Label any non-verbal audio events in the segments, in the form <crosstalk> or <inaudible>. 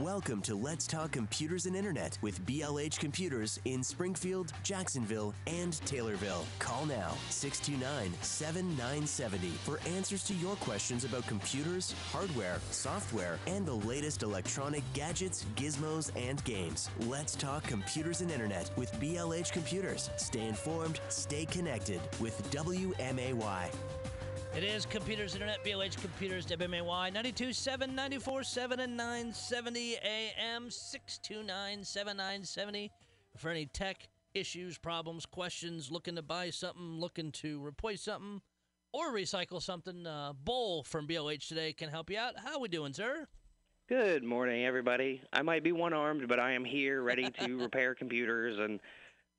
Welcome to Let's Talk Computers and Internet with BLH Computers in Springfield, Jacksonville, and Taylorville. Call now 629 7970 for answers to your questions about computers, hardware, software, and the latest electronic gadgets, gizmos, and games. Let's Talk Computers and Internet with BLH Computers. Stay informed, stay connected with WMAY. It is Computers Internet, BLH Computers, WMAY, 92.7, 94.7, and 970 AM, 629 7970. For any tech issues, problems, questions, looking to buy something, looking to replace something, or recycle something, uh, Bull from BLH today can help you out. How we doing, sir? Good morning, everybody. I might be one armed, but I am here ready to <laughs> repair computers and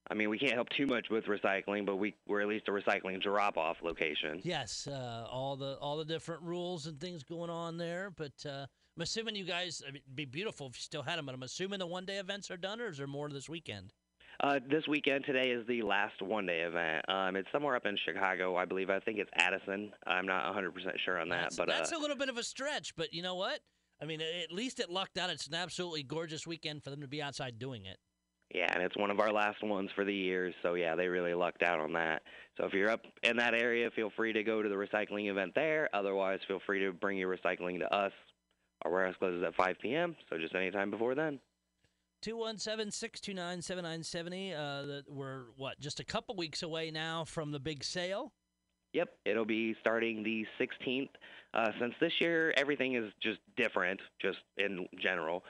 I mean, we can't help too much with recycling, but we, we're at least a recycling drop-off location. Yes, uh, all the all the different rules and things going on there. But uh, I'm assuming you guys, I mean, it'd be beautiful if you still had them. But I'm assuming the one-day events are done, or is there more this weekend? Uh, this weekend, today is the last one-day event. Um, it's somewhere up in Chicago, I believe. I think it's Addison. I'm not 100% sure on that, that's, but that's uh, a little bit of a stretch. But you know what? I mean, at least it lucked out. It's an absolutely gorgeous weekend for them to be outside doing it. Yeah, and it's one of our last ones for the year, so yeah, they really lucked out on that. So if you're up in that area, feel free to go to the recycling event there. Otherwise, feel free to bring your recycling to us. Our warehouse closes at 5 p.m., so just anytime before then. 217-629-7970. Uh, we're, what, just a couple weeks away now from the big sale? Yep, it'll be starting the 16th. Uh, since this year, everything is just different, just in general.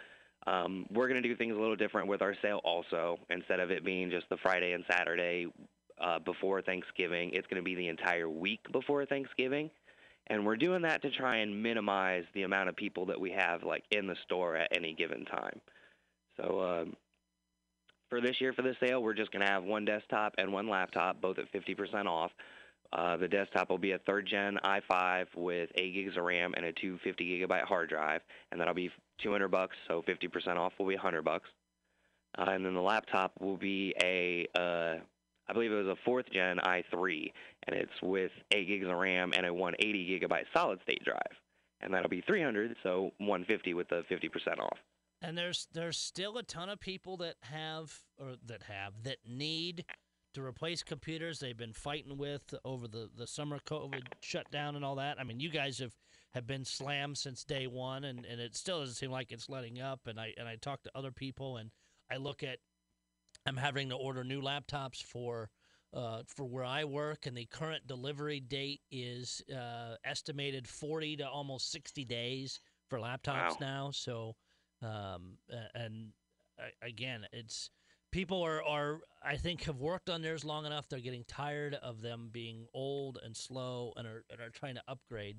Um, we're going to do things a little different with our sale also. Instead of it being just the Friday and Saturday uh, before Thanksgiving, it's going to be the entire week before Thanksgiving. And we're doing that to try and minimize the amount of people that we have like in the store at any given time. So um, for this year for the sale, we're just going to have one desktop and one laptop, both at 50% off. Uh, the desktop will be a third gen i5 with 8 gigs of RAM and a 250 gigabyte hard drive, and that'll be 200 bucks. So 50% off will be 100 bucks. Uh, and then the laptop will be a, uh, I believe it was a fourth gen i3, and it's with 8 gigs of RAM and a 180 gigabyte solid state drive, and that'll be 300. So 150 with the 50% off. And there's there's still a ton of people that have or that have that need to replace computers they've been fighting with over the, the summer COVID shutdown and all that. I mean, you guys have, have been slammed since day one, and, and it still doesn't seem like it's letting up. And I and I talk to other people, and I look at I'm having to order new laptops for uh, for where I work, and the current delivery date is uh, estimated 40 to almost 60 days for laptops Wow. now. So, um, and again, it's people are, are I think have worked on theirs long enough. They're getting tired of them being old and slow, and are and are trying to upgrade.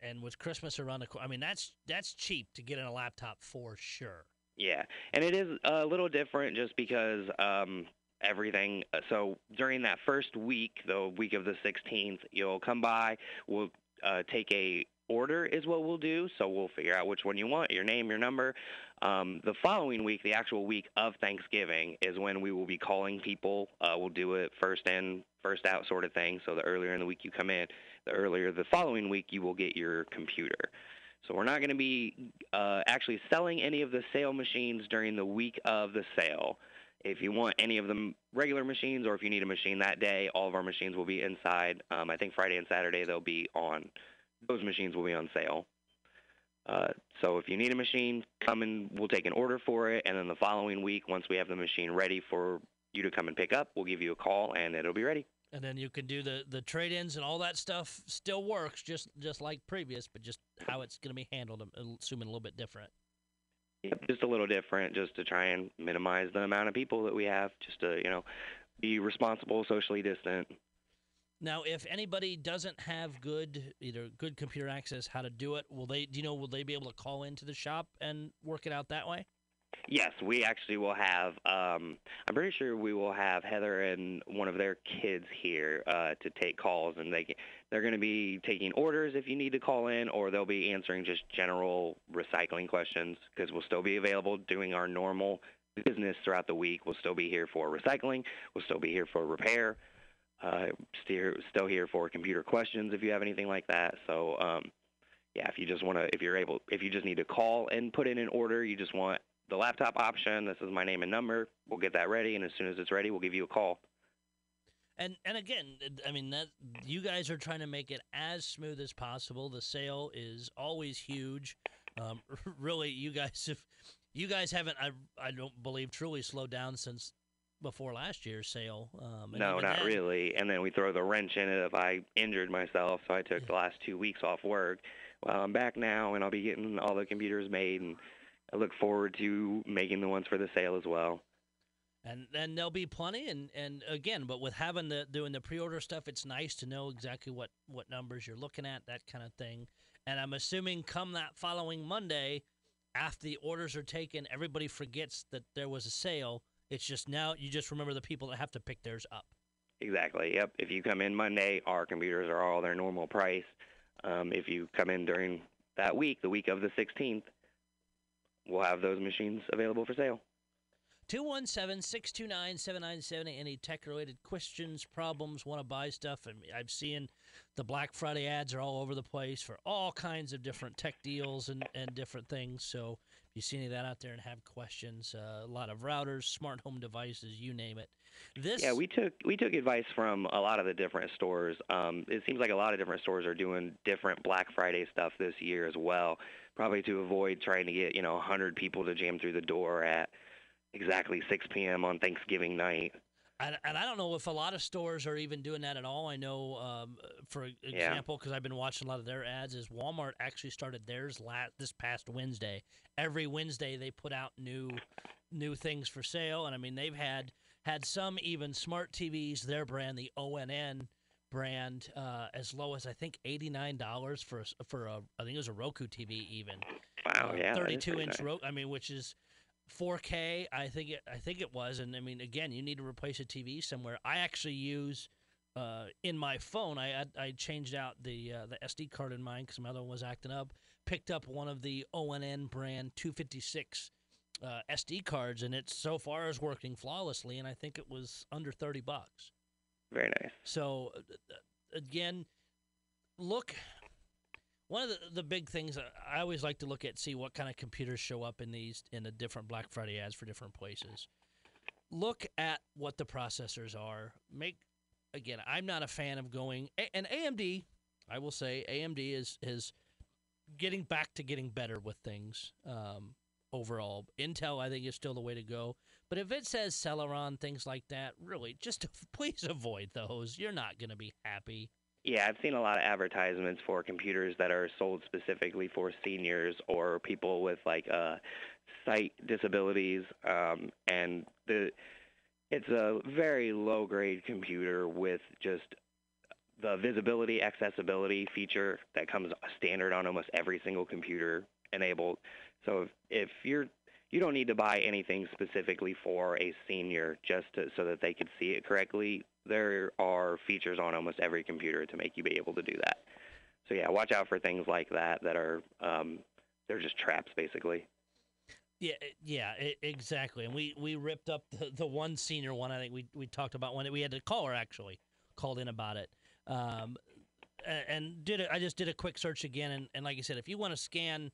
And with Christmas around the corner, I mean that's that's cheap to get in a laptop for sure. Yeah, and it is a little different just because um, everything. uh, So during that first week, the week of the 16th, you'll come by. We'll uh, take a order is what we'll do. So we'll figure out which one you want, your name, your number. Um, the following week, the actual week of Thanksgiving, is when we will be calling people. Uh, we'll do it first in, first out sort of thing. So the earlier in the week you come in, the earlier the following week you will get your computer. So we're not going to be uh, actually selling any of the sale machines during the week of the sale. If you want any of the regular machines or if you need a machine that day, all of our machines will be inside. Um, I think Friday and Saturday they'll be on. Those machines will be on sale. Uh, so if you need a machine, come and we'll take an order for it. And then the following week, once we have the machine ready for you to come and pick up, we'll give you a call and it'll be ready. And then you can do the, the trade ins and all that stuff. Still works just just like previous, but just how it's going to be handled. I'm assuming a little bit different. Yep, just a little different, just to try and minimize the amount of people that we have, just to you know, be responsible, socially distant. Now, if anybody doesn't have good either good computer access, how to do it? Will they? Do you know? Will they be able to call into the shop and work it out that way? Yes, we actually will have. Um, I'm pretty sure we will have Heather and one of their kids here uh, to take calls, and they they're going to be taking orders if you need to call in, or they'll be answering just general recycling questions because we'll still be available doing our normal business throughout the week. We'll still be here for recycling. We'll still be here for repair. Uh, still, still here for computer questions if you have anything like that. So, um, yeah, if you just want to, if you're able, if you just need to call and put in an order, you just want the laptop option. This is my name and number. We'll get that ready, and as soon as it's ready, we'll give you a call. And and again, I mean that you guys are trying to make it as smooth as possible. The sale is always huge. Um, <laughs> really, you guys have you guys haven't I I don't believe truly slowed down since before last year's sale. Um, no, not then, really. And then we throw the wrench in it if I injured myself, so I took the last two weeks off work. Well, I'm back now, and I'll be getting all the computers made, and I look forward to making the ones for the sale as well. And then there'll be plenty, and, and again, but with having the doing the pre-order stuff, it's nice to know exactly what what numbers you're looking at, that kind of thing. And I'm assuming come that following Monday, after the orders are taken, everybody forgets that there was a sale. It's just now you just remember the people that have to pick theirs up. Exactly. Yep. If you come in Monday, our computers are all their normal price. Um, if you come in during that week, the week of the 16th, we'll have those machines available for sale. 217 629 7970. Any tech related questions, problems, want to buy stuff? And I've seen the Black Friday ads are all over the place for all kinds of different tech deals and, and different things. So if you see any of that out there and have questions, uh, a lot of routers, smart home devices, you name it. This yeah, we took we took advice from a lot of the different stores. Um, it seems like a lot of different stores are doing different Black Friday stuff this year as well, probably to avoid trying to get you know 100 people to jam through the door at exactly 6 p.m. on Thanksgiving night. And, and I don't know if a lot of stores are even doing that at all. I know, um, for example, because yeah. I've been watching a lot of their ads, is Walmart actually started theirs last, this past Wednesday. Every Wednesday they put out new new things for sale, and I mean they've had had some even smart TVs, their brand, the ONN brand, uh, as low as I think eighty nine dollars for a, for a I think it was a Roku TV even. Wow, uh, yeah, thirty two inch nice. Roku. I mean, which is 4K. I think it. I think it was. And I mean, again, you need to replace a TV somewhere. I actually use uh, in my phone. I I changed out the uh, the SD card in mine because my other one was acting up. Picked up one of the ONN brand 256 uh, SD cards, and it so far is working flawlessly. And I think it was under 30 bucks. Very nice. So uh, again, look one of the, the big things I always like to look at, see what kind of computers show up in these in the different Black Friday ads for different places. Look at what the processors are. Make again, I'm not a fan of going and AMD. I will say AMD is is getting back to getting better with things um, overall. Intel, I think, is still the way to go. But if it says Celeron, things like that, really, just <laughs> please avoid those. You're not going to be happy. Yeah, I've seen a lot of advertisements for computers that are sold specifically for seniors or people with like uh, sight disabilities, um, and the it's a very low grade computer with just the visibility accessibility feature that comes standard on almost every single computer enabled. So if, if you're you don't need to buy anything specifically for a senior just to, so that they could see it correctly. There are features on almost every computer to make you be able to do that. So yeah, watch out for things like that that are um, they're just traps basically. Yeah, yeah, exactly. And we, we ripped up the, the one senior one. I think we we talked about when we had a caller actually called in about it. Um, and did it. I just did a quick search again, and, and like I said, if you want to scan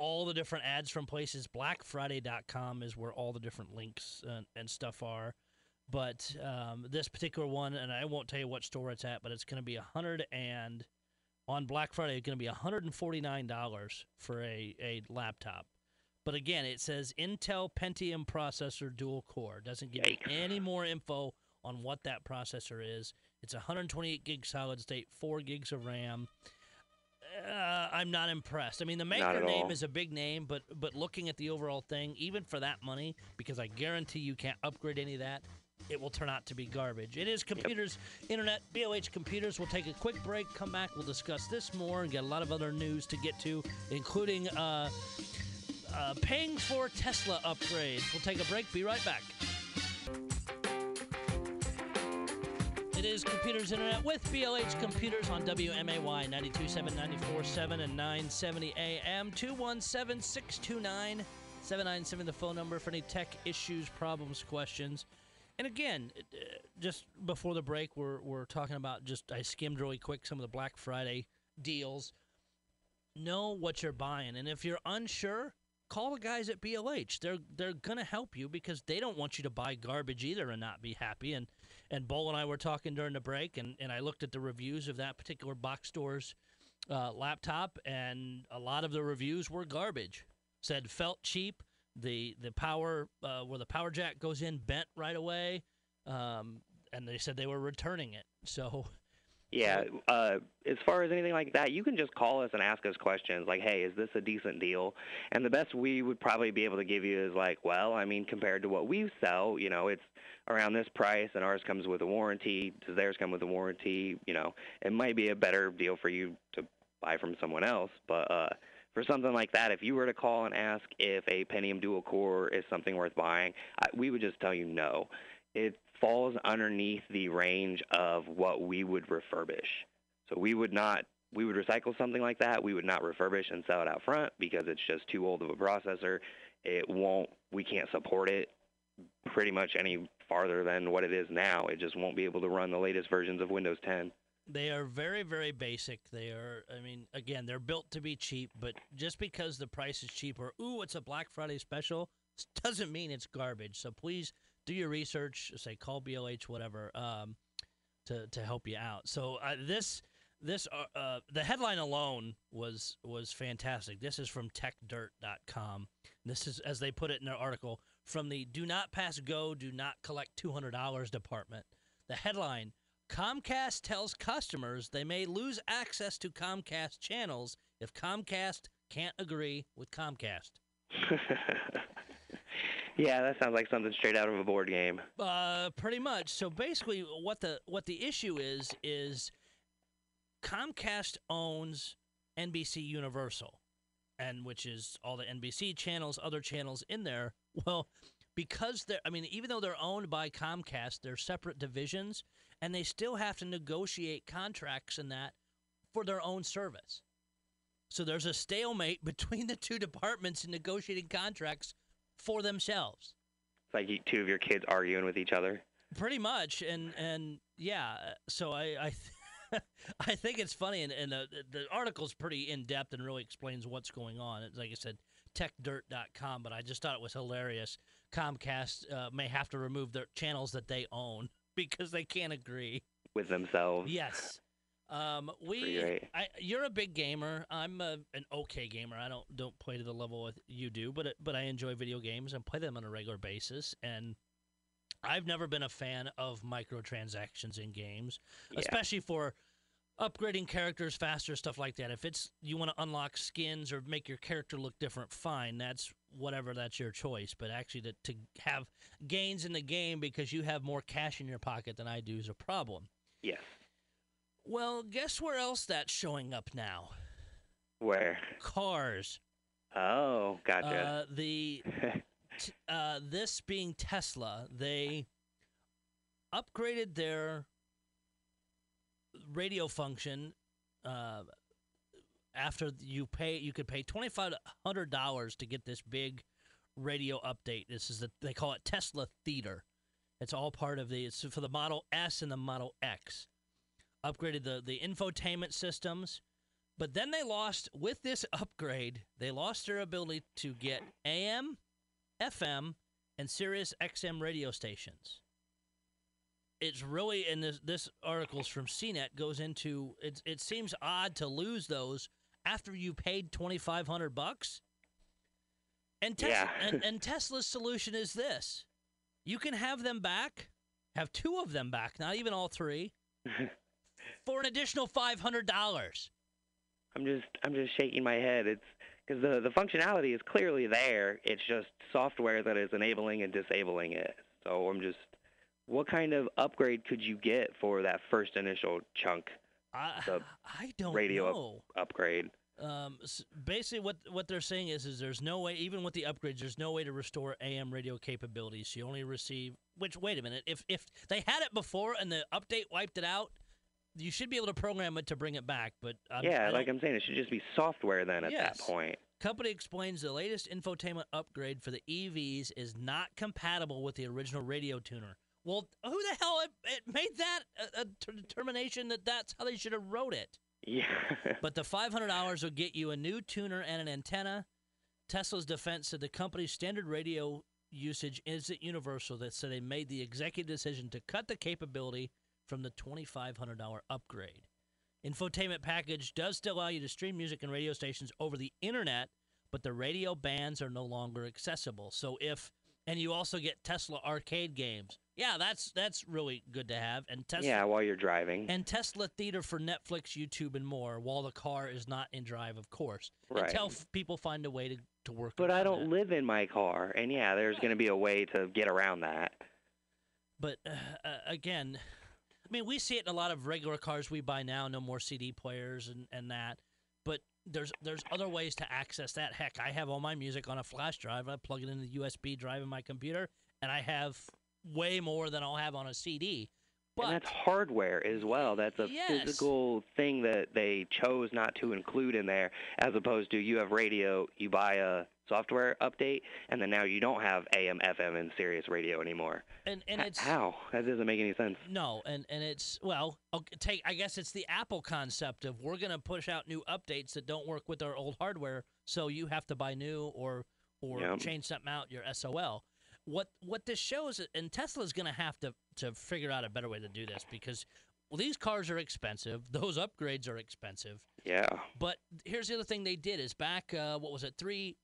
all the different ads from places. BlackFriday.com is where all the different links and, and stuff are. But um, this particular one, and I won't tell you what store it's at, but it's going to be a hundred and on Black Friday, it's going to be hundred and forty nine dollars for a a laptop. But again, it says Intel Pentium processor dual core. Doesn't give you any more info on what that processor is. It's 128 gig solid state, four gigs of RAM uh, I'm not impressed. I mean, the maker name all. is a big name, but but looking at the overall thing, even for that money, because I guarantee you can't upgrade any of that, it will turn out to be garbage. It is computers, yep. internet, BLH computers. We'll take a quick break, come back, we'll discuss this more, and get a lot of other news to get to, including uh, uh, paying for Tesla upgrades. We'll take a break. Be right back. It is Computers Internet with BLH Computers on WMAY 927, 947, and 970 AM. 217 629 797, the phone number for any tech issues, problems, questions. And again, uh, just before the break, we're, we're talking about just, I skimmed really quick some of the Black Friday deals. know what you're buying, and if you're unsure, call the guys at BLH. They're they're gonna help you because they don't want you to buy garbage either and not be happy. And and Bull and I were talking during the break, and, and I looked at the reviews of that particular box store's uh, laptop, and a lot of the reviews were garbage. Said felt cheap. The the power uh, where the power jack goes in bent right away, um, and they said they were returning it. So Yeah, uh, as far as anything like that, you can just call us and ask us questions like, "Hey, is this a decent deal?" And the best we would probably be able to give you is like, "Well, I mean, compared to what we sell, you know, it's around this price, and ours comes with a warranty. Does theirs come with a warranty? You know, it might be a better deal for you to buy from someone else, but." uh for something like that, if you were to call and ask if a Pentium dual core is something worth buying, I, we would just tell you no. It falls underneath the range of what we would refurbish. So we would not we would recycle something like that. We would not refurbish and sell it out front because it's just too old of a processor. It won't we can't support it pretty much any farther than what it is now. It just won't be able to run the latest versions of Windows 10. They are very, very basic. They are, I mean, again, they're built to be cheap, but just because the price is cheap or, ooh, it's a Black Friday special, doesn't mean it's garbage. So please do your research, say call BLH, whatever, um, to, to help you out. So uh, this, this, uh, uh, the headline alone was was fantastic. This is from TechDirt.com. This is, as they put it in their article, from the "Do Not Pass Go, Do Not Collect Two Hundred Dollars" department. The headline Comcast tells customers they may lose access to Comcast channels if Comcast can't agree with Comcast. <laughs> yeah, that sounds like something straight out of a board game. Uh, pretty much. So basically, what the what the issue is is Comcast owns NBC Universal, and which is all the NBC channels, other channels in there. <laughs> Well, because they're, I mean, even though they're owned by Comcast, they're separate divisions and they still have to negotiate contracts and that for their own service. So there's a stalemate <laughs> between the two departments in negotiating contracts for themselves. It's like two of your kids arguing with each other. Pretty much, and and yeah. So I I, th- <laughs> I think it's funny, and, and the the article's pretty in depth and really explains what's going on. It's like I said, techdirt.com, but I just thought it was hilarious. Comcast uh, may have to remove their channels that they own because they can't agree with themselves. Yes. Um, we, I, you're a big gamer. I'm a, an okay gamer. I don't don't play to the level that you do, but but I enjoy video games and play them on a regular basis. And I've never been a fan of microtransactions in games, Yeah. especially for upgrading characters faster, stuff like that. If it's you want to unlock skins or make your character look different, fine. That's whatever. That's your choice. But actually, to to have gains in the game because you have more cash in your pocket than I do is a problem. Yes. Well, guess where else that's showing up now? Where? Cars. Oh, gotcha. Uh, the <laughs> t- uh, this being Tesla, they upgraded their radio function uh, after you pay. You could pay twenty five hundred dollars to get this big radio update. This is the they call it Tesla Theater. It's all part of the. It's for the Model S and the Model X. Upgraded the the infotainment systems. But then they lost with this upgrade, they lost their ability to get AM, FM, and Sirius XM radio stations. It's really and this this article's from CNET goes into it. It seems odd to lose those after you paid twenty five hundred bucks. And, Yeah. and <laughs> and Tesla's solution is this: you can have them back, have two of them back, not even all three, <laughs> for an additional five hundred dollars. I'm just I'm just shaking my head. It's because the the functionality is clearly there. It's just software that is enabling and disabling it. So I'm just, what kind of upgrade could you get for that first initial chunk I, I don't radio up- know. upgrade? Um, basically, what what they're saying is, is there's no way, even with the upgrades, there's no way to restore AM radio capabilities. You only receive. Which, wait a minute, if if they had it before and the update wiped it out, you should be able to program it to bring it back. But um, yeah, like I'm saying, it should just be software then at Yes. that point. company explains the latest infotainment upgrade for the EVs is not compatible with the original radio tuner. Well, who the hell it, it made that a, a t- determination that that's how they should have wrote it? Yeah. <laughs> But the $500 will get you a new tuner and an antenna. Tesla's defense said the company's standard radio usage isn't universal. That so they made the executive decision to cut the capability from the $2,500 upgrade. Infotainment package does still allow you to stream music and radio stations over the internet, but the radio bands are no longer accessible. So if and you also get Tesla arcade games. Yeah, that's that's really good to have. And Tesla yeah, while you're driving. and Tesla Theater for Netflix, YouTube, and more, while the car is not in drive, of course. Right. Until f- people find a way to, to work But I don't that. live in my car, and yeah, there's going to be a way to get around that. But uh, uh, again, I mean, we see it in a lot of regular cars we buy now. No more CD players and, and that. But there's there's other ways to access that. Heck, I have all my music on a flash drive. I plug it in the USB drive in my computer, and I have way more than I'll have on a CD. But and that's hardware as well. That's a Yes. physical thing that they chose not to include in there, as opposed to you have radio, you buy a software update, and then now you don't have AM, FM, and Sirius radio anymore. and and it's How? That doesn't make any sense. No, and and it's well, okay, take I guess it's the Apple concept of we're going to push out new updates that don't work with our old hardware, so you have to buy new or or Yep. change something out your SOL. What what this shows and Tesla's going to have to to figure out a better way to do this because well, these cars are expensive, <laughs> those upgrades are expensive. Yeah. But here's the other thing they did is back uh, what was it three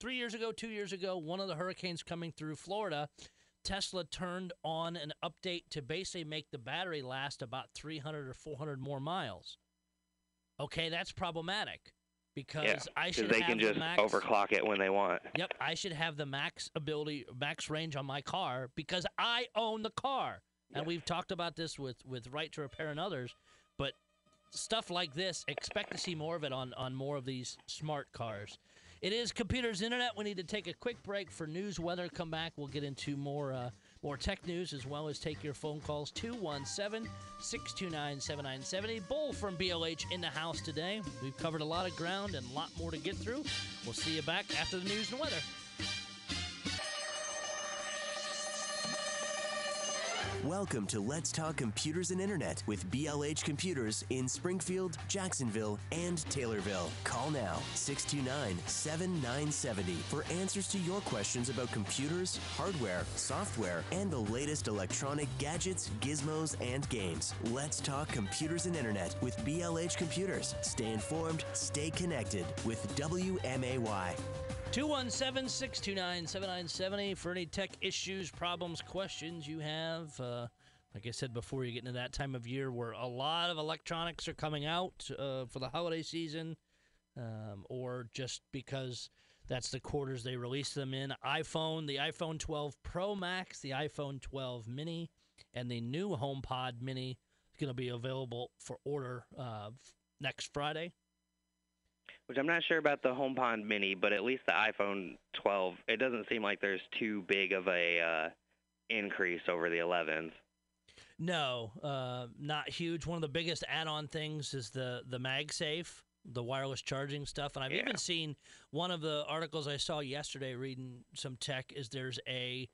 three years ago, two years ago, one of the hurricanes coming through Florida, Tesla turned on an update to basically make the battery last about 300 or 400 more miles. Okay, that's problematic because Yeah. I Because should they have can the just max, overclock it when they want. Yep, I should have the max ability, max range on my car because I own the car. And we've talked about this with with Right to Repair and others, but stuff like this, expect to see more of it on on more of these smart cars. It is computers internet. We need to take a quick break for news, weather. Come back, we'll get into more uh, more tech news as well as take your phone calls 217-629-7970. Bull from BLH in the house today. We've covered a lot of ground and a lot more to get through. We'll see you back after the news and weather. Welcome to Let's Talk Computers and Internet with BLH Computers in Springfield, Jacksonville, and Taylorville. Call now 629 7970 for answers to your questions about computers, hardware, software, and the latest electronic gadgets, gizmos, and games. Let's Talk Computers and Internet with BLH Computers. Stay informed, stay connected with WMAY. 217 629 7970 for any tech issues, problems, questions you have. Uh, like I said before, you get into that time of year where a lot of electronics are coming out uh, for the holiday season, um, or just because that's the quarters they release them in. iPhone, the iPhone 12 Pro Max, the iPhone 12 Mini, and the new HomePod Mini is going to be available for order uh, next Friday. Which I'm not sure about the HomePod Mini, but at least the iPhone 12, it doesn't seem like there's too big of a uh, increase over the 11s. No, uh, not huge. One of the biggest add-on things is the the MagSafe, the wireless charging stuff. And I've Yeah. even seen one of the articles I saw yesterday reading some tech is there's a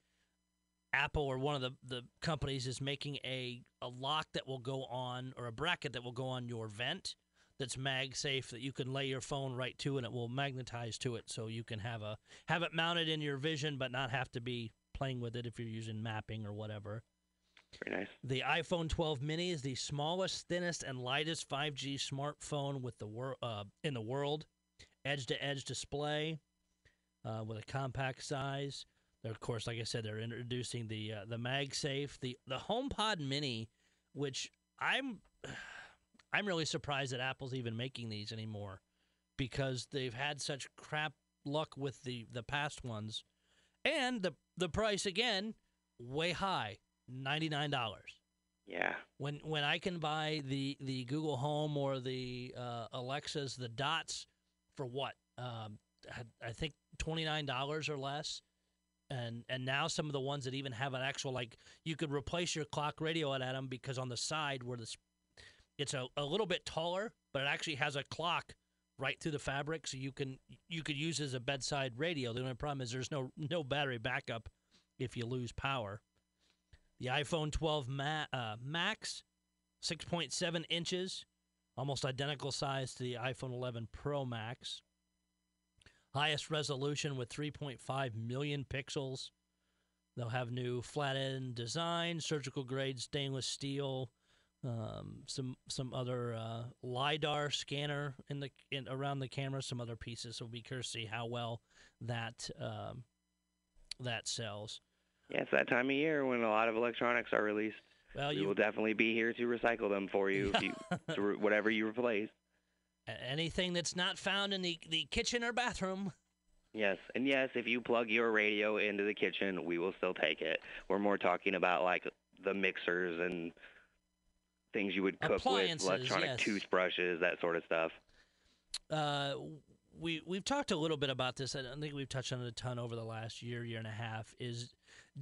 Apple or one of the, the companies is making a, a lock that will go on or a bracket that will go on your vent that's MagSafe that you can lay your phone right to and it will magnetize to it so you can have a have it mounted in your vision but not have to be playing with it if you're using mapping or whatever. Very nice. The iPhone 12 mini is the smallest, thinnest, and lightest 5G smartphone with the wor- uh, in the world. Edge-to-edge display uh, with a compact size. They're, of course, like I said, they're introducing the uh, the MagSafe, the the HomePod Mini, which I'm I'm really surprised that Apple's even making these anymore because they've had such crap luck with the the past ones, and the the price again way high. $99 Yeah. when when I can buy the the Google Home or the uh, Alexas the dots for what um, I- I think twenty nine dollars or less, and and now some of the ones that even have an actual like you could replace your clock radio at them because on the side where this it's a, a little bit taller, but it actually has a clock right through the fabric, so you can you could use as a bedside radio. The only problem is there's no no battery backup if you lose power. The iPhone 12 Ma- uh, Max, 6.7 inches, almost identical size to the iPhone 11 Pro Max. Highest resolution with 3.5 million pixels. They'll have new flat end design, surgical grade stainless steel, um, some some other uh, lidar scanner in the in, around the camera, some other pieces. So we'll be curious to see how well that um, that sells. Yeah, it's that time of year when a lot of electronics are released. Well, we you will definitely be here to recycle them for you, if you <laughs> to re- whatever you replace. anything that's not found in the the kitchen or bathroom. Yes, and yes, if you plug your radio into the kitchen, we will still take it. We're more talking about like the mixers and things you would cook with, electronic yes. toothbrushes, that sort of stuff. Uh, we we've talked a little bit about this. I don't think we've touched on it a ton over the last year, year and a half. Is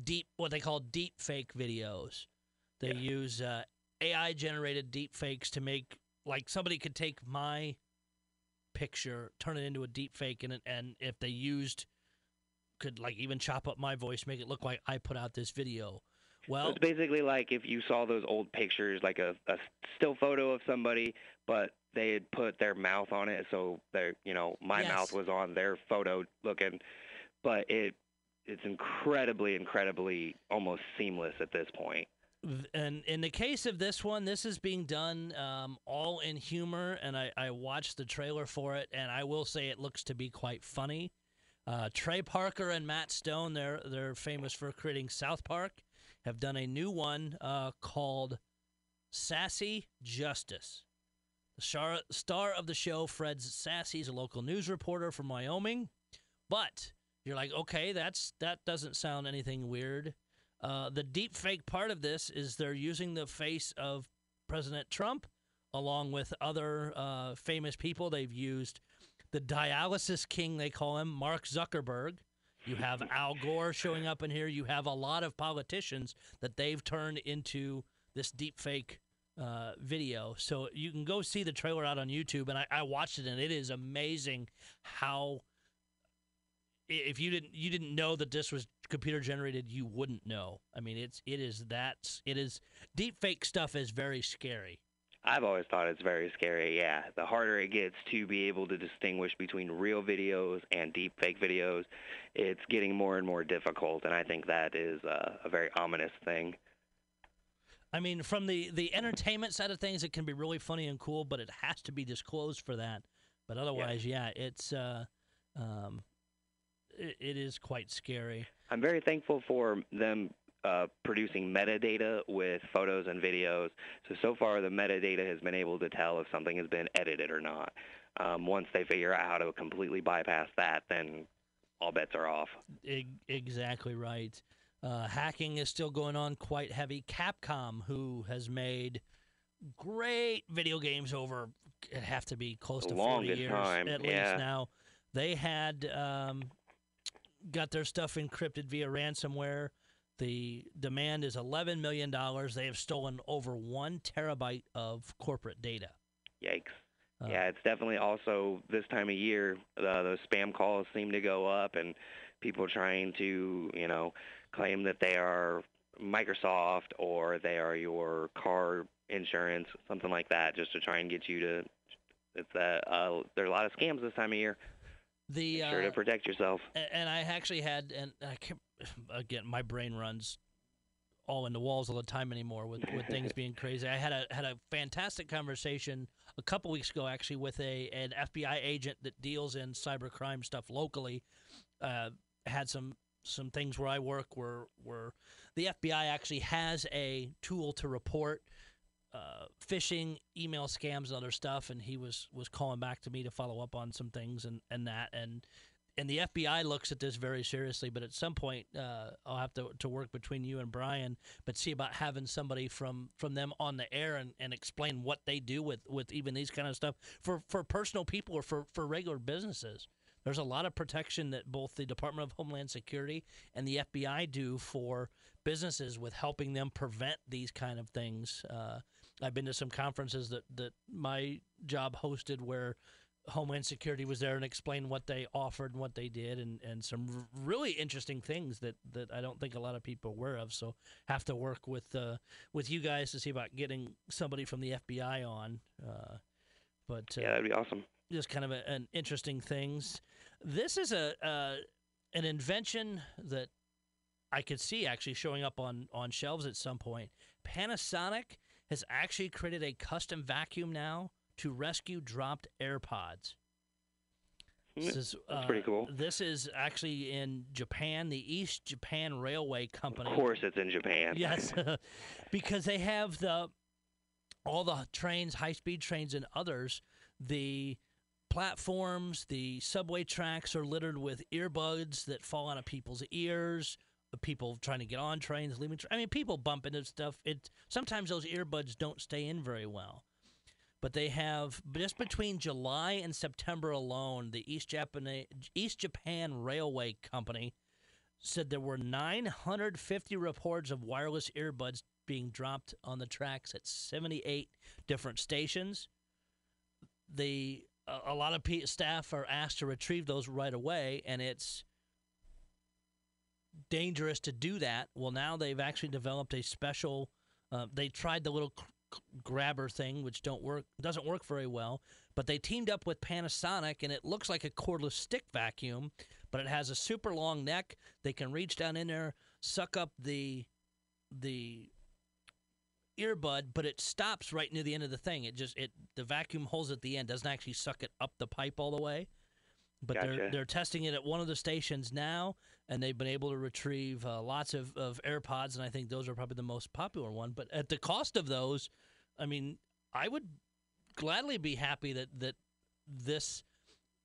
deep what they call deep fake videos. They Yeah. use uh, AI generated deep fakes to make like somebody could take my picture, turn it into a deep fake, and and if they used could like even chop up my voice, make it look like I put out this video. Well, it's basically like if you saw those old pictures, like a, a still photo of somebody, but they had put their mouth on it, so their, you know, my Yes. mouth was on their photo looking, but it, it's incredibly, incredibly almost seamless at this point. And in the case of this one, this is being done um, all in humor, and I, I watched the trailer for it, and I will say it looks to be quite funny. Uh, Trey Parker and Matt Stone, they're they're famous for creating South Park, have done a new one uh, called Sassy Justice. The star, of the show, Fred Sassy, is a local news reporter from Wyoming, but you're like, okay, that's that doesn't sound anything weird. Uh, the deep fake part of this is they're using the face of President Trump along with other uh, famous people. They've used the dialysis king, they call him, Mark Zuckerberg. You have Al Gore showing up in here. You have a lot of politicians that they've turned into this deep fake uh, video. So you can go see the trailer out on YouTube, and I, I watched it, and it is amazing how if you didn't you didn't know that this was computer generated, you wouldn't know. I mean, it's it is that it is deep fake stuff is very scary. I've always thought it's very scary. Yeah, the harder it gets to be able to distinguish between real videos and deep fake videos, it's getting more and more difficult, and I think that is uh, a very ominous thing. I mean, from the the entertainment side of things, it can be really funny and cool, but it has to be disclosed for that. But otherwise, yeah, it's uh, um, it, it is quite scary. I'm very thankful for them uh, producing metadata with photos and videos. So so far, the metadata has been able to tell if something has been edited or not. Um, once they figure out how to completely bypass that, then all bets are off. Exactly right. Uh, hacking is still going on quite heavy. Capcom, who has made great video games over, it have to be close to 40 years time, at yeah. least now. They had um, got their stuff encrypted via ransomware. The demand is $11 million. They have stolen over one terabyte of corporate data. Yikes. Uh, yeah, it's definitely also this time of year, uh, those spam calls seem to go up and people trying to, you know, claim that they are Microsoft or they are your car insurance, something like that, just to try and get you to. It's uh, uh there are a lot of scams this time of year. The Make sure to uh, protect yourself. And I actually had, and I can't, again, my brain runs all into walls all the time anymore with, with things being crazy. I had a had a fantastic conversation a couple weeks ago actually with a an FBI agent that deals in cybercrime stuff locally. Uh, had some some things where I work where where the FBI actually has a tool to report uh, phishing, email scams, and other stuff. And he was was calling back to me to follow up on some things and and that and and the FBI looks at this very seriously. But at some point, uh, I'll have to, to work between you and Brian, but see about having somebody from from them on the air and, and explain what they do with with even these kind of stuff for for personal people or for for regular businesses. There's a lot of protection that both the Department of Homeland Security and the FBI do for businesses with helping them prevent these kind of things. Uh, I've been to some conferences that, that my job hosted where Homeland Security was there and explained what they offered and what they did, and, and some really interesting things that, that I don't think a lot of people are aware of. So have to work with uh, with you guys to see about getting somebody from the FBI on. Uh, But uh, Yeah, that'd be awesome. just kind of a, an interesting things. This is a uh, an invention that I could see actually showing up on on shelves at some point. Panasonic has actually created a custom vacuum now to rescue dropped AirPods. This is, That's pretty uh, cool. This is actually in Japan, the East Japan Railway Company. Of course, it's in Japan. Yes, <laughs> <laughs> because they have the all the trains, high speed trains, and others. The platforms, the subway tracks are littered with earbuds that fall out of people's ears. People trying to get on trains, leaving. Tra- I mean, people bump into stuff. It sometimes those earbuds don't stay in very well. But they have just between July and September alone, the East Japan East Japan Railway Company said there were 950 reports of wireless earbuds being dropped on the tracks at 78 different stations. The a, lot of staff are asked to retrieve those right away, and it's dangerous to do that. Well, now they've actually developed a special. Uh, they tried the little grabber thing, which don't work doesn't work very well. But they teamed up with Panasonic, and it looks like a cordless stick vacuum, but it has a super long neck. They can reach down in there, suck up the the earbud, but it stops right near the end of the thing. It just it the vacuum holds at the end, doesn't actually suck it up the pipe all the way. But they're they're testing it at one of the stations now, and they've been able to retrieve uh, lots of, of AirPods, and I think those are probably the most popular one. But at the cost of those, I mean, I would gladly be happy that that this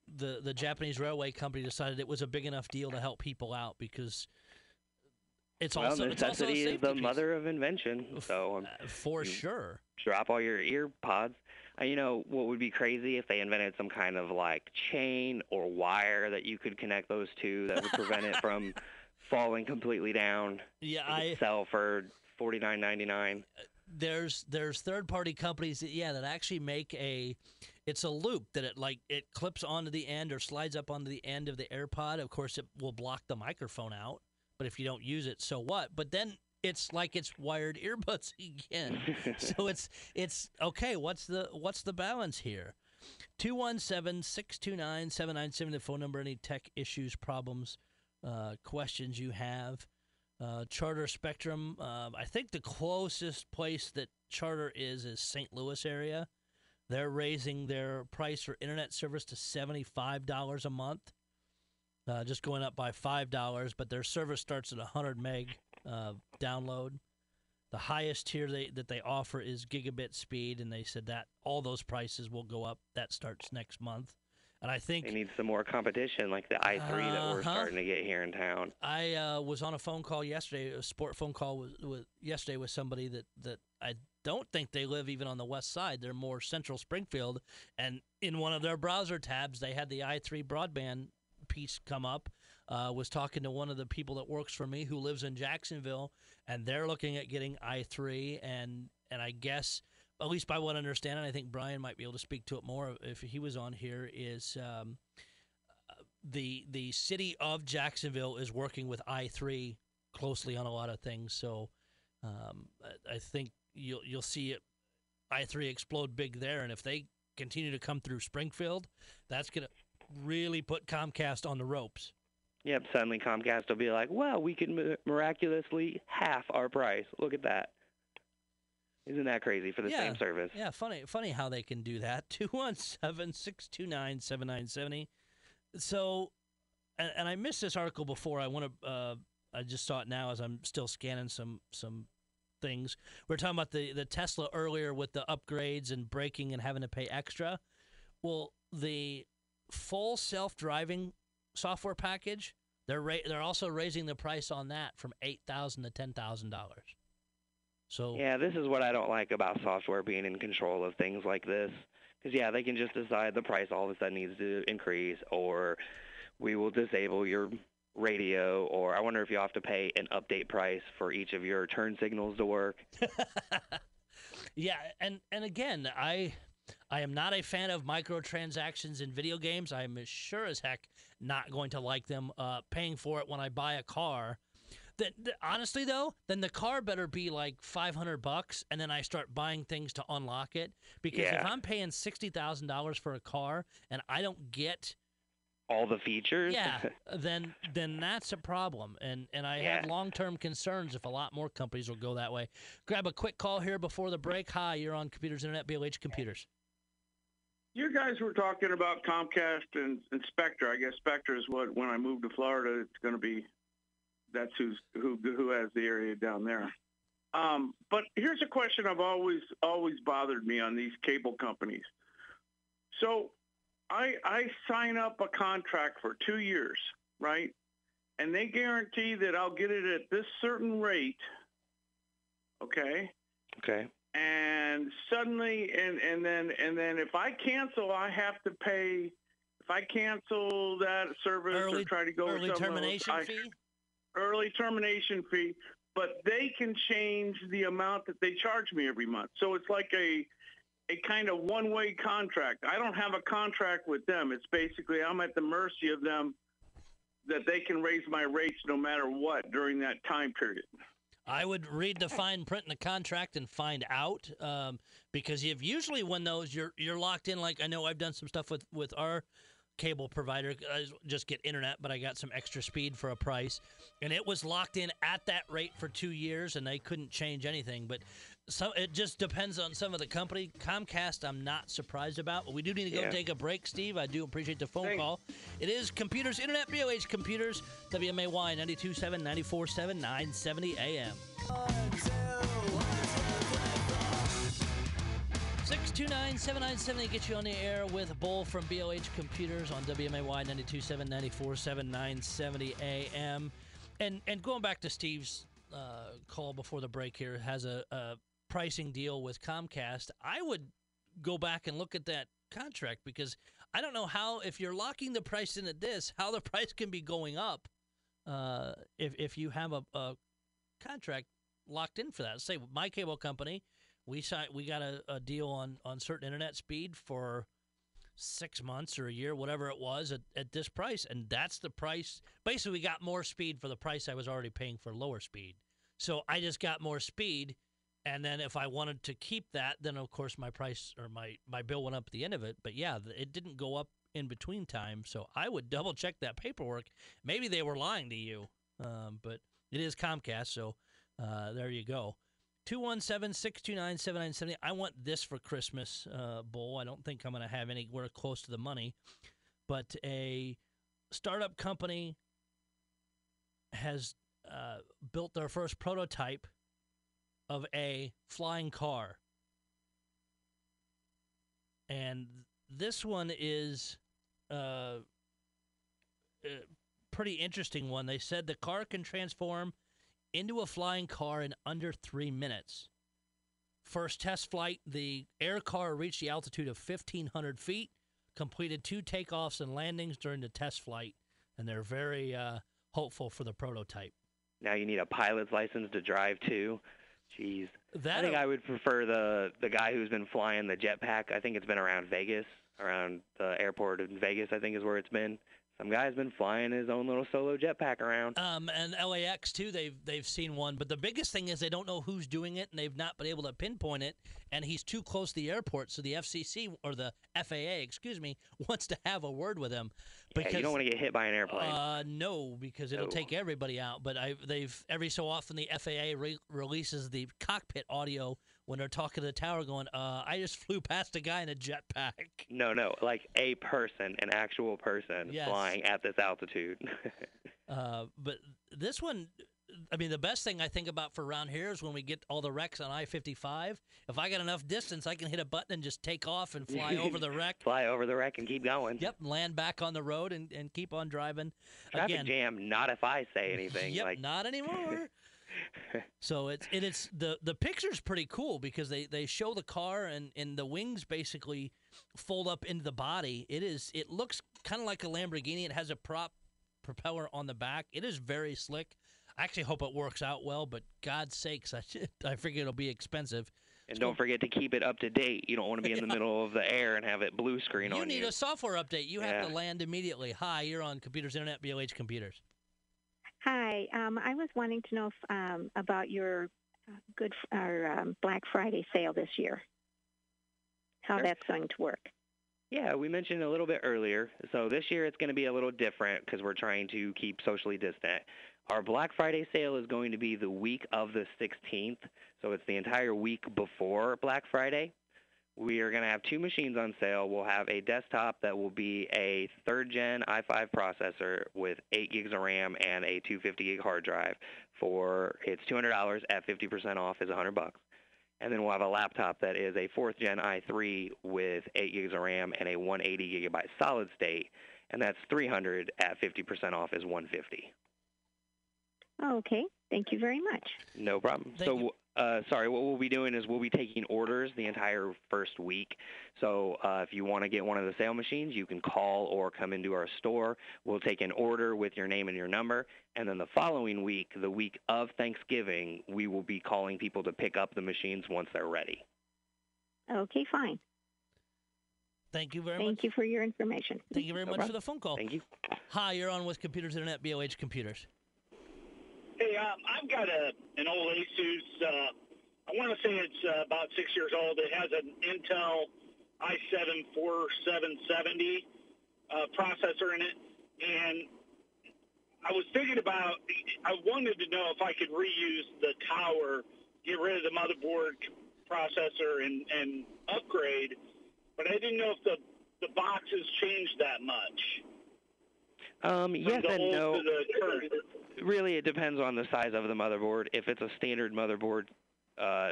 the the Japanese railway company decided it was a big enough deal to help people out because it's well, also it's also a necessity is the piece. mother of invention. So um, Uh, for sure. drop all your ear pods. Uh, you know what would be crazy if they invented some kind of like chain or wire that you could connect those two that would prevent it from <laughs> falling completely down. Yeah, I sell for forty nine ninety nine. there's there's third party companies that yeah that actually make a it's a loop that it like it clips onto the end or slides up onto the end of the AirPod. Of course, it will block the microphone out, but if you don't use it, so what? But then it's like it's wired earbuds <laughs> again. <laughs> so it's it's okay. What's the what's the balance here? 217-629-7970 the phone number any tech issues problems uh, questions you have uh, charter spectrum uh, i think the closest place that charter is is st louis area they're raising their price for internet service to $75 a month uh, just going up by $5 but their service starts at a 100 meg uh, download the highest tier they, that they offer is gigabit speed, and they said that all those prices will go up. That starts next month, and I think They need some more competition like the i3 that we're Uh-huh. starting to get here in town. I uh, was on a phone call yesterday, a sport phone call with, with yesterday with somebody that that I don't think they live even on the west side. They're more central Springfield, and in one of their browser tabs, they had the i3 broadband piece come up. Uh, was talking to one of the people that works for me who lives in Jacksonville, and they're looking at getting i3, and and I guess at least by what I understand, and I think Brian might be able to speak to it more if he was on here. Is um, the the city of Jacksonville is working with i3 closely on a lot of things. So um, I- I think you'll you'll see it i3 explode big there, and if they continue to come through Springfield, that's gonna really put Comcast on the ropes. Yep, suddenly Comcast will be like, well, we can miraculously half our price. Look at that. Isn't that crazy for the Yeah. same service? Yeah, funny funny how they can do that. <laughs> 217-629-7970. So and, and I missed this article before. I want to uh, I just saw it now as I'm still scanning some some things. We are talking about the the Tesla earlier with the upgrades and braking and having to pay extra. Well, the full self-driving software package, they're ra- they're also raising the price on that from 8,000 to $10,000. So Yeah, this is what I don't like about software being in control of things like this. Because, yeah, they can just decide the price all of a sudden needs to increase, or we will disable your radio, or I wonder if you have to pay an update price for each of your turn signals to work. <laughs> yeah, and and again, I I am not a fan of microtransactions in video games. I am as sure as heck not going to like them. Uh, paying for it when I buy a car. Then, th- honestly though, then the car better be like five hundred bucks, and then I start buying things to unlock it. Because if I'm paying sixty thousand dollars for a car and I don't get All the features. yeah, <laughs> then then that's a problem, and and I have long term concerns if a lot more companies will go that way. Grab a quick call here before the break. Hi, you're on Computers Internet, BLH Computers. You guys were talking about Comcast and, and Spectre. I guess Spectre is what when I move to Florida, it's going to be that's who's who who has the area down there. Um, but here's a question I've always always bothered me on these cable companies. So I I sign up a contract for two years, right? And they guarantee that I'll get it at this certain rate. Okay Okay. and suddenly and and then and then if I cancel, I have to pay. If I cancel that service Early- or try to go with Early someone else, termination I- fee. early termination fee, but they can change the amount that they charge me every month. So it's like a a kind of one-way contract. I don't have a contract with them. It's basically I'm at the mercy of them that they can raise my rates no matter what during that time period. I would read the fine print in the contract and find out, um, because if usually when those you're you're locked in. Like I know I've done some stuff with with our cable provider. I just get internet, but I got some extra speed for a price, and it was locked in at that rate for two years, and they couldn't change anything. But so it just depends on some of the company. Comcast, I'm not surprised about, but we do need to go Yeah. take a break, Steve. I do appreciate the phone Thanks. call. It is Computers Internet, BLH Computers, WMAY 92.7, 94.7, 970 AM. 629-7970 get you on the air with Bull from BLH Computers on WMAY 92.7, 94.7, 970 AM. And and going back to Steve's uh, call before the break here, has a, a pricing deal with Comcast. I would go back and look at that contract because I don't know how, if you're locking the price in at this, how the <laughs> price can be going up uh, if, if you have a, a contract locked in for that. Say my cable company, we signed, we got a, a deal on on certain internet speed for six months or a year, whatever it was, at, at this price, and that's the price. Basically, we got more speed for the price I was already paying for lower speed. So I just got more speed, and then if I wanted to keep that, then of course my price or my my bill went up at the end of it. But yeah, it didn't go up in between time. So I would double check that paperwork. Maybe they were lying to you, um, but it is Comcast, so uh, there you go. 217 629 7970. I want this for Christmas, uh, Bull. I don't think I'm going to have anywhere close to the money, but a startup company has uh, built their first prototype of a flying car. And this one is uh, a pretty interesting one. They said the car can transform into a flying car in under three minutes. First test flight, the air car reached the altitude of 1,500 feet, completed two takeoffs and landings during the test flight, and they're very uh, hopeful for the prototype. Now you need a pilot's license to drive too. Jeez. That I think I would prefer the the guy who's been flying the jetpack. I think it's been around Vegas, around the airport in Vegas. I think is where it's been. Some guy's been flying his own little solo jetpack around. Um, and LAX too. They've they've seen one, but the biggest thing is they don't know who's doing it, and they've not been able to pinpoint it. And he's too close to the airport, so the FCC or the FAA, excuse me, <laughs> wants to have a word with him. yeah, you don't want to get hit by an airplane. Uh, no, because it'll No. take everybody out. But I, they've every so often the FAA re- releases the cockpit audio when they're talking to the tower, going, uh, "I just flew past a guy in a jetpack." no, no, like a person, an actual person Yes. flying at this altitude. <laughs> Uh, but this one, I mean, the best thing I think about for around here is when we get all the wrecks on I 55. If I got enough distance, I can hit a button and just take off and fly <laughs> over the wreck. Fly over the wreck and keep going. Yep, land back on the road and, and keep on driving. Traffic Again, jam. Not if I say anything. <laughs> Yep, like not anymore. So it's it, it's the the picture's pretty cool because they they show the car and and the wings basically fold up into the body. It is it looks kind of like a Lamborghini. It has a prop propeller on the back. It is very slick. I actually hope it works out well, but God's sakes, I <laughs> I figure it'll be expensive. And don't forget to keep it up to date. You don't want to be in the <laughs> middle of the air and have it blue screen You on need you. Need a software update. You have to land immediately. Hi, you're on Computers Internet, BLH Computers. Hi. Um, I was wanting to know if, um, about your uh, good or um, Black Friday sale this year. How Sure. that's going to work. Yeah, we mentioned a little bit earlier. So this year it's going to be a little different because we're trying to keep socially distant. Our Black Friday sale is going to be the week of the 16th, so it's the entire week before Black Friday. We are going to have two machines on sale. We'll have a desktop that will be a third gen i5 processor with 8 gigs of RAM and a 250 gig hard drive for it's $200 at 50% off is 100 bucks. And then we'll have a laptop that is a fourth gen i3 with 8 gigs of RAM and a 180 gigabyte solid state, and that's 300 at 50% off is 150. Oh, okay. Thank you very much. No problem. Thank so, you. Uh, sorry, what we'll be doing is we'll be taking orders the entire first week. So, uh, if you want to get one of the sale machines, you can call or come into our store. We'll take an order with your name and your number, and then the following week, the week of Thanksgiving, we will be calling people to pick up the machines once they're ready. Okay, fine. Thank you very Thank much. Thank you for your information. Thank you very No much for the phone call. Thank you. Hi, you're on with Computers Internet, BLH Computers. Hey, um, I've got a an old Asus. Uh, I want to say it's uh, about six years old. It has an Intel i7 4770 uh, processor in it, and I was thinking about. I wanted to know if I could reuse the tower, get rid of the motherboard processor, and and upgrade, but I didn't know if the the boxes changed that much. Um, yes and no. To the current. Really, it depends on the size of the motherboard. If it's a standard motherboard uh,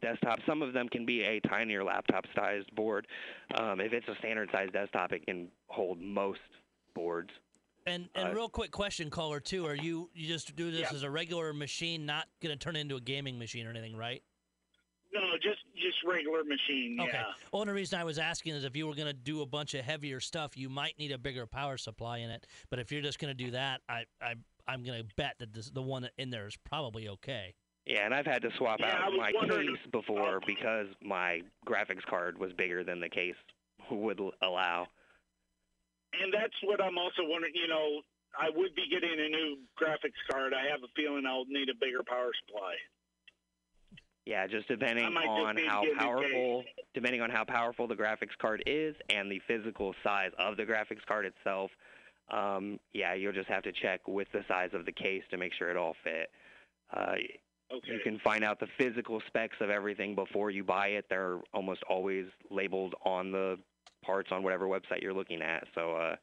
desktop, some of them can be a tinier laptop-sized board. Um, if it's a standard-sized desktop, it can hold most boards. And and Uh, real quick question, caller two: Are you you just do this Yeah. as a regular machine, not going to turn into a gaming machine or anything, right? No, just just regular machine. Okay. Yeah. Only reason I was asking is if you were going to do a bunch of heavier stuff, you might need a bigger power supply in it. But if you're just going to do that, I I I'm going to bet that this, the one in there is probably okay. Yeah, and I've had to swap Yeah, out my case before uh, because my graphics card was bigger than the case would allow. And that's what I'm also wondering. You know, I would be getting a new graphics card. I have a feeling I'll need a bigger power supply. Yeah, just depending I might just on how get a new powerful, depending on how powerful the graphics card is and the physical size of the graphics card itself. Um, yeah, you'll just have to check with the size of the case to make sure it all fit. Uh, Okay. you can find out the physical specs of everything before you buy it. They're almost always labeled on the parts on whatever website you're looking at. So uh,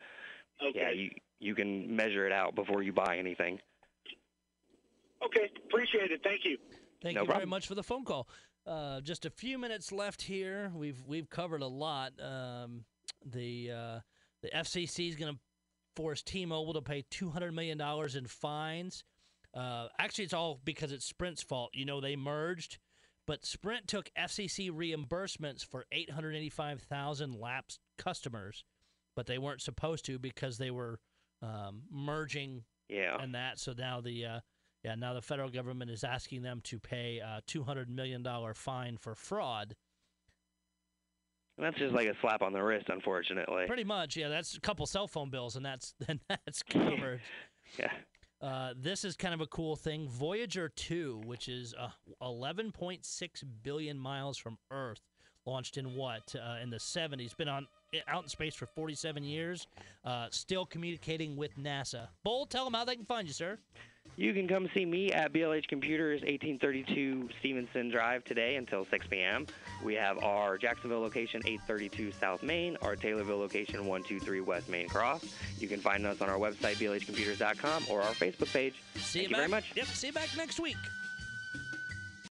okay. yeah, you you can measure it out before you buy anything. okay. Appreciate it. Thank you. Thank No you very much for the phone call. Uh, just a few minutes left here. We've we've covered a lot. Um, the uh, the FCC is going to force T-Mobile to pay two hundred million dollars in fines. Uh, actually, it's all because it's Sprint's fault. You know, they merged, but Sprint took FCC reimbursements for eight hundred eighty-five thousand lapsed customers, but they weren't supposed to because they were um, merging Yeah. and that. So now the uh, yeah now the federal government is asking them to pay a two hundred million dollar fine for fraud. That's just like a slap on the wrist, unfortunately. Pretty much, yeah. That's a couple cell phone bills, and that's <laughs> and that's <laughs> covered. Yeah. Uh, this is kind of a cool thing. Voyager 2, which is uh, 11.6 billion miles from Earth, launched in what uh, in the 70s. Been on out in space for 47 years. Uh, still communicating with NASA. Bull, tell them how they can find you, sir. You can come see me at BLH Computers, 1832 Stevenson Drive today until 6 p.m. We have our Jacksonville location, 832 South Main, our Taylorville location, 123 West Main Cross. You can find us on our website, blhcomputers.com, or our Facebook page. See Thank you you very much. Yep. See you back next week.